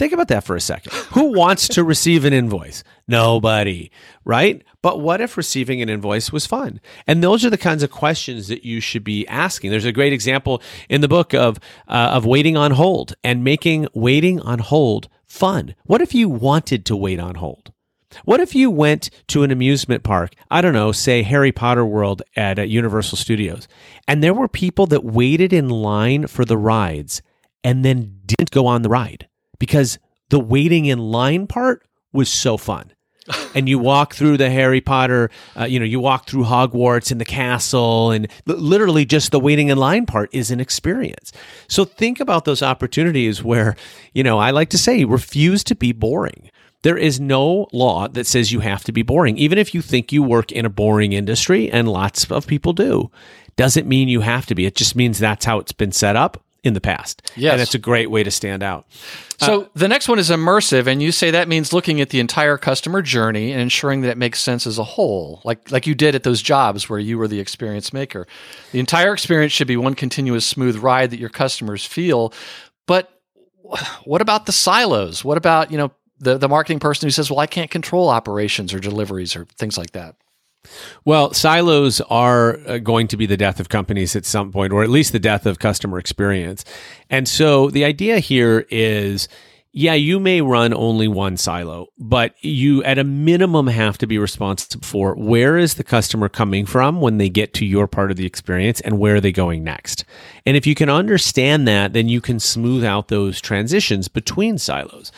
Think about that for a second. Who wants to receive an invoice? Nobody, right? But what if receiving an invoice was fun? And those are the kinds of questions that you should be asking. There's a great example in the book of uh, of waiting on hold and making waiting on hold fun. What if you wanted to wait on hold? What if you went to an amusement park, I don't know, say Harry Potter World at uh, Universal Studios, and there were people that waited in line for the rides and then didn't go on the ride because the waiting in line part was so fun. and you walk through the Harry Potter, uh, you know, you walk through Hogwarts and the castle, and li- literally just the waiting in line part is an experience. So think about those opportunities where, you know, I like to say, refuse to be boring. There is no law that says you have to be boring, even if you think you work in a boring industry, and lots of people do. Doesn't mean you have to be. It just means that's how it's been set up in the past. Yes. And it's a great way to stand out. Uh, so the next one is immersive, and you say that means looking at the entire customer journey and ensuring that it makes sense as a whole, like like you did at those jobs where you were the experience maker. The entire experience should be one continuous smooth ride that your customers feel. But what about the silos? What about you know the the marketing person who says, "Well, I can't control operations or deliveries or things like that." Well, silos are uh, going to be the death of companies at some point, or at least the death of customer experience. And so the idea here is yeah, you may run only one silo, but you at a minimum have to be responsible for where is the customer coming from when they get to your part of the experience and where are they going next. And if you can understand that, then you can smooth out those transitions between silos.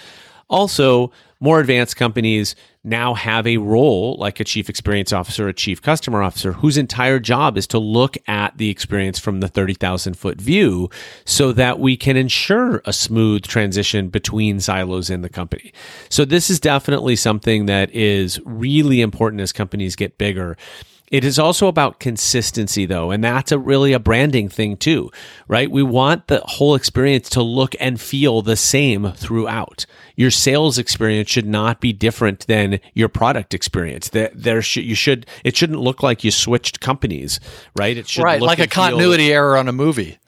Also, more advanced companies now have a role like a chief experience officer, a chief customer officer, whose entire job is to look at the experience from the 30,000 foot view so that we can ensure a smooth transition between silos in the company. So, this is definitely something that is really important as companies get bigger. It is also about consistency though, and that's a really a branding thing too, right? We want the whole experience to look and feel the same throughout. Your sales experience should not be different than your product experience. There, there should you should it shouldn't look like you switched companies, right? It should right, look like a continuity error on a movie.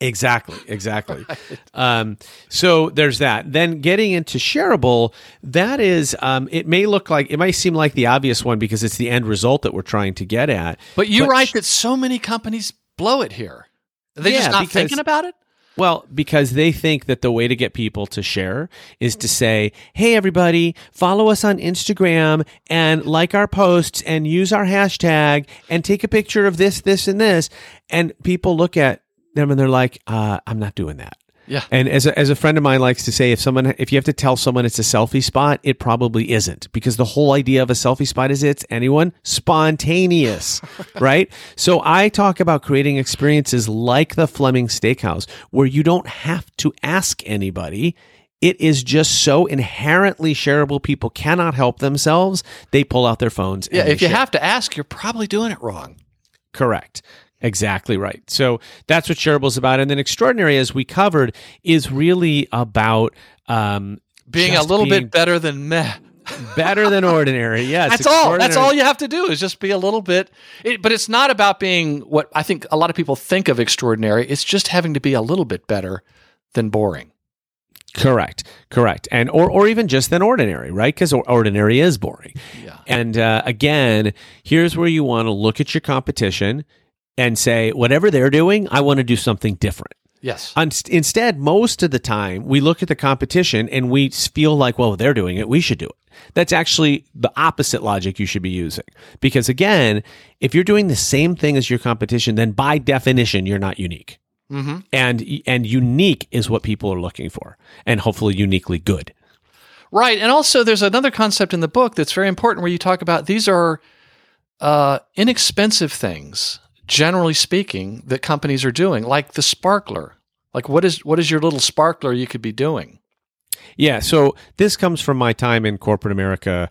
Exactly, exactly. um, so there's that. Then getting into shareable, that is, um, it may look like it might seem like the obvious one because it's the end result that we're trying to get at. But you're But right sh- that so many companies blow it here. Are they Yeah, just not because- thinking about it? Well, because they think that the way to get people to share is to say, Hey, everybody, follow us on Instagram and like our posts and use our hashtag and take a picture of this, this, and this. And people look at them and they're like, uh, I'm not doing that. Yeah. And as a, as a friend of mine likes to say, if someone, if you have to tell someone it's a selfie spot, it probably isn't because the whole idea of a selfie spot is it's anyone spontaneous, right? So I talk about creating experiences like the Fleming Steakhouse where you don't have to ask anybody. It is just so inherently shareable. People cannot help themselves. They pull out their phones. Yeah, if you share. have to ask, you're probably doing it wrong. Correct. Exactly right. So that's what shareable is about. And then extraordinary, as we covered, is really about um, Being a little being bit better than meh. better than ordinary. Yes, That's all. That's all you have to do is just be a little bit. It, but it's not about being what I think a lot of people think of extraordinary. It's just having to be a little bit better than boring. Correct. Correct. And or or even just than ordinary, right? Because ordinary is boring. Yeah. And uh, again, here's where you want to look at your competition and say, whatever they're doing, I want to do something different. Yes. Instead, most of the time, we look at the competition and we feel like, well, they're doing it, we should do it. That's actually the opposite logic you should be using. Because again, if you're doing the same thing as your competition, then by definition, you're not unique. Mm-hmm. And and unique is what people are looking for, and hopefully uniquely good. Right. And also, there's another concept in the book that's very important where you talk about these are uh, inexpensive things, generally speaking, that companies are doing, like the sparkler. Like, what is what is your little sparkler you could be doing? Yeah. So this comes from my time in corporate America.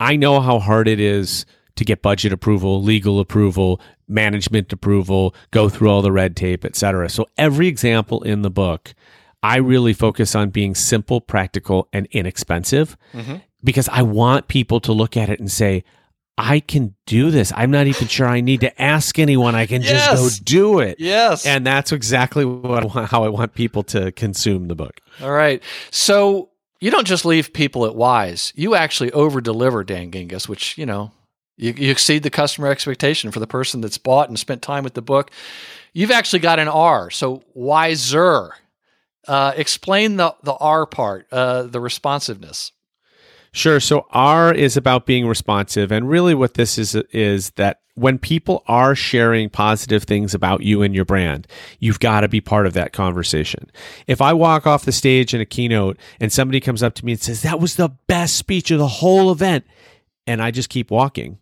I know how hard it is to get budget approval, legal approval, management approval, go through all the red tape, et cetera. So every example in the book, I really focus on being simple, practical, and inexpensive mm-hmm. because I want people to look at it and say, I can do this. I'm not even sure I need to ask anyone. I can Yes. just go do it. Yes. And that's exactly what I want, how I want people to consume the book. All right. So you don't just leave people at Wise. You actually over deliver, Dan Gingiss, which, you know, you, you exceed the customer expectation for the person that's bought and spent time with the book. You've actually got an R. So wiser. Uh, explain the, the R part, uh, the responsiveness. Sure. So R is about being responsive, and really, what this is is that when people are sharing positive things about you and your brand, you've got to be part of that conversation. If I walk off the stage in a keynote and somebody comes up to me and says that was the best speech of the whole event, and I just keep walking,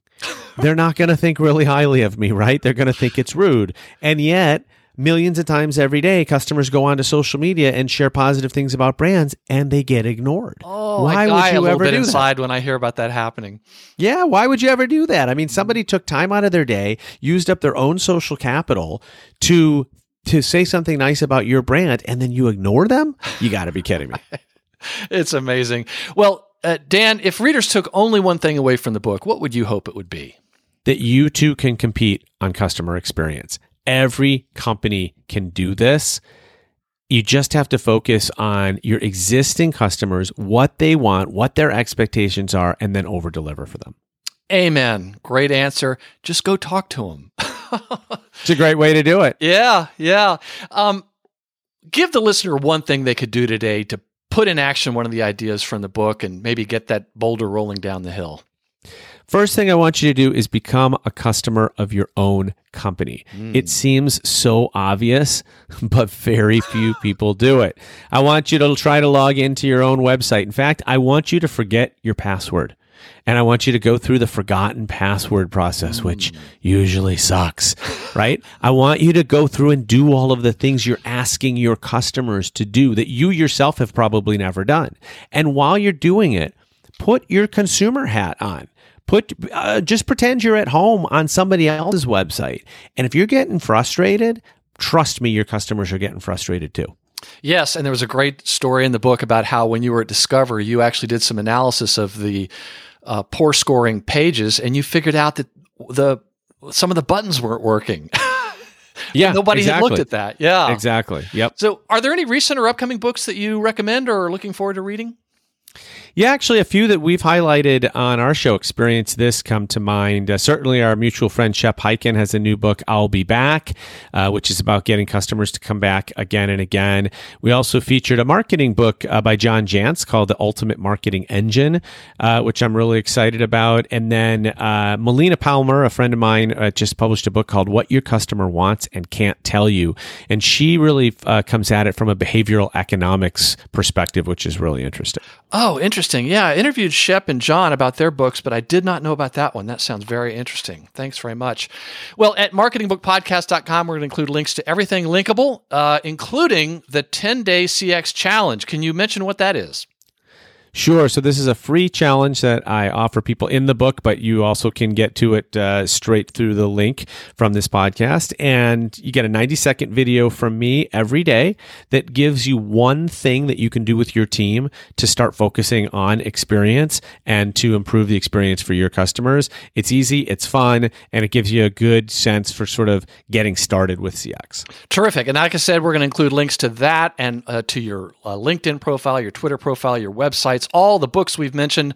they're not going to think really highly of me, right? They're going to think it's rude, and yet. Millions of times every day, customers go onto social media and share positive things about brands, and they get ignored. Oh, why would you little ever bit do that? when I hear about that happening. Yeah, why would you ever do that? I mean, somebody took time out of their day, used up their own social capital to to say something nice about your brand and then you ignore them? You got to be kidding me. it's amazing. Well, uh, Dan, if readers took only one thing away from the book, what would you hope it would be? That you too can compete on customer experience. Every company can do this. You just have to focus on your existing customers, what they want, what their expectations are, and then over deliver for them. Amen. Great answer. Just go talk to them. it's a great way to do it. Yeah, yeah. Um, give the listener one thing they could do today to put in action one of the ideas from the book and maybe get that boulder rolling down the hill. First thing I want you to do is become a customer of your own company. Mm. It seems so obvious, but very few people do it. I want you to try to log into your own website. In fact, I want you to forget your password and I want you to go through the forgotten password process, which mm. usually sucks, right? I want you to go through and do all of the things you're asking your customers to do that you yourself have probably never done. And while you're doing it, put your consumer hat on. Put uh, just pretend you're at home on somebody else's website. And if you're getting frustrated, trust me, your customers are getting frustrated too. Yes, and there was a great story in the book about how when you were at Discover, you actually did some analysis of the uh, poor scoring pages, and you figured out that the some of the buttons weren't working. yeah, nobody exactly. had looked at that. Yeah, exactly. Yep. So, are there any recent or upcoming books that you recommend or are looking forward to reading? Yeah, actually, a few that we've highlighted on our show, Experience This, come to mind. Uh, certainly, our mutual friend Shep Hyken has a new book, I'll Be Back, uh, which is about getting customers to come back again and again. We also featured a marketing book uh, by John Jantsch called The Ultimate Marketing Engine, uh, which I'm really excited about. And then uh, Melina Palmer, a friend of mine, uh, just published a book called What Your Customer Wants and Can't Tell You. And she really comes at it from a behavioral economics perspective, which is really interesting. Oh, interesting. Yeah, I interviewed Shep and John about their books, but I did not know about that one. That sounds very interesting. Thanks very much. Well, at marketingbookpodcast.com, we're going to include links to everything linkable, uh, including the 10 day CX challenge. Can you mention what that is? Sure. So this is a free challenge that I offer people in the book, but you also can get to it uh, straight through the link from this podcast. And you get a 90 second video from me every day that gives you one thing that you can do with your team to start focusing on experience and to improve the experience for your customers. It's easy, it's fun, and it gives you a good sense for sort of getting started with CX. Terrific. And like I said, we're going to include links to that and uh, to your uh, LinkedIn profile, your Twitter profile, your websites all the books we've mentioned.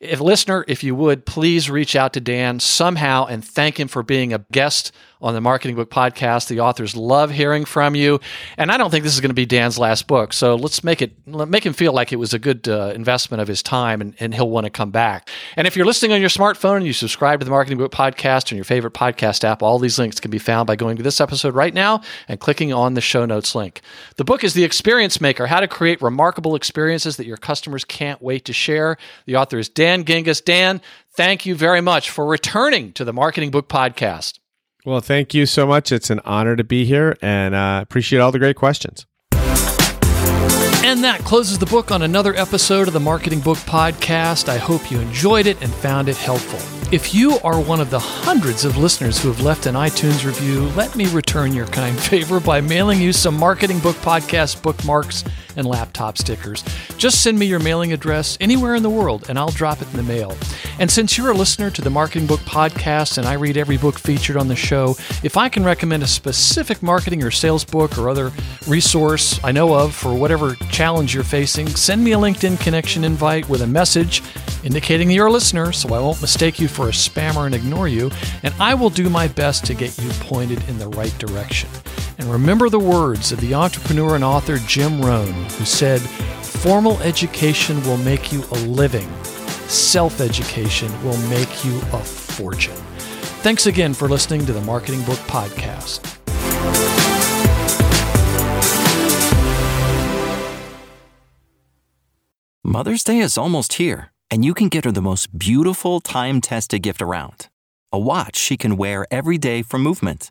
If listener, if you would, please reach out to Dan somehow and thank him for being a guest on the Marketing Book Podcast. The authors love hearing from you, and I don't think this is going to be Dan's last book. So let's make it make him feel like it was a good uh, investment of his time, and, and he'll want to come back. And if you're listening on your smartphone and you subscribe to the Marketing Book Podcast on your favorite podcast app, all these links can be found by going to this episode right now and clicking on the show notes link. The book is The Experience Maker: How to Create Remarkable Experiences That Your Customers Can't Wait to Share. The author is Dan Gingiss. Dan, thank you very much for returning to the Marketing Book Podcast. Well, thank you so much. It's an honor to be here and uh, appreciate all the great questions. And that closes the book on another episode of the Marketing Book Podcast. I hope you enjoyed it and found it helpful. If you are one of the hundreds of listeners who have left an iTunes review, let me return your kind favor by mailing you some Marketing Book Podcast bookmarks and laptop stickers. Just send me your mailing address anywhere in the world and I'll drop it in the mail. And since you're a listener to the Marketing Book Podcast and I read every book featured on the show, if I can recommend a specific marketing or sales book or other resource I know of for whatever challenge you're facing, send me a LinkedIn connection invite with a message indicating you're a listener so I won't mistake you for a spammer and ignore you, and I will do my best to get you pointed in the right direction. And remember the words of the entrepreneur and author Jim Rohn, who said, Formal education will make you a living, self education will make you a fortune. Thanks again for listening to the Marketing Book Podcast. Mother's Day is almost here, and you can get her the most beautiful time tested gift around a watch she can wear every day for movement.